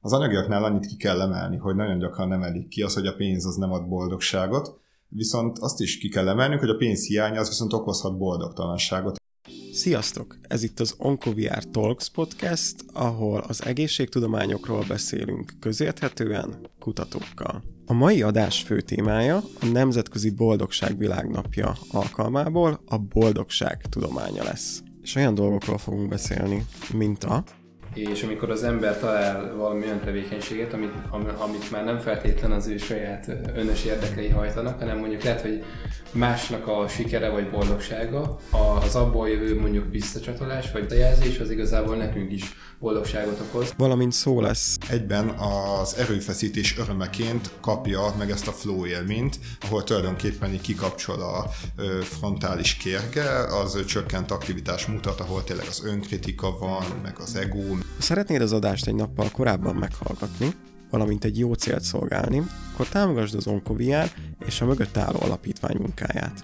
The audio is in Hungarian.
Az anyagiaknál annyit ki kell emelni, hogy nagyon gyakran nem elik ki az, hogy a pénz az nem ad boldogságot, viszont azt is ki kell emelnünk, hogy a pénz hiánya az viszont okozhat boldogtalanságot. Sziasztok! Ez itt az OncoVR Talks podcast, ahol az egészségtudományokról beszélünk közérthetően kutatókkal. A mai adás fő témája a Nemzetközi Boldogság Világnapja alkalmából a boldogság tudománya lesz. És olyan dolgokról fogunk beszélni, mint a és amikor az ember talál valami olyan tevékenységet, amit, amit már nem feltétlen az ő saját önös érdekei hajtanak, hanem mondjuk lehet, hogy másnak a sikere vagy boldogsága, az abból jövő mondjuk visszacsatolás vagy jelzés, az igazából nekünk is boldogságot okoz. Valamint szó lesz. Egyben az erőfeszítés örömeként kapja meg ezt a flow élményt, ahol tulajdonképpen így kikapcsol a frontális kérge, az csökkent aktivitás mutat, ahol tényleg az önkritika van, meg az ego. Ha szeretnéd az adást egy nappal korábban meghallgatni, valamint egy jó célt szolgálni, akkor támogasd az Onkoviár és a mögött álló alapítvány munkáját.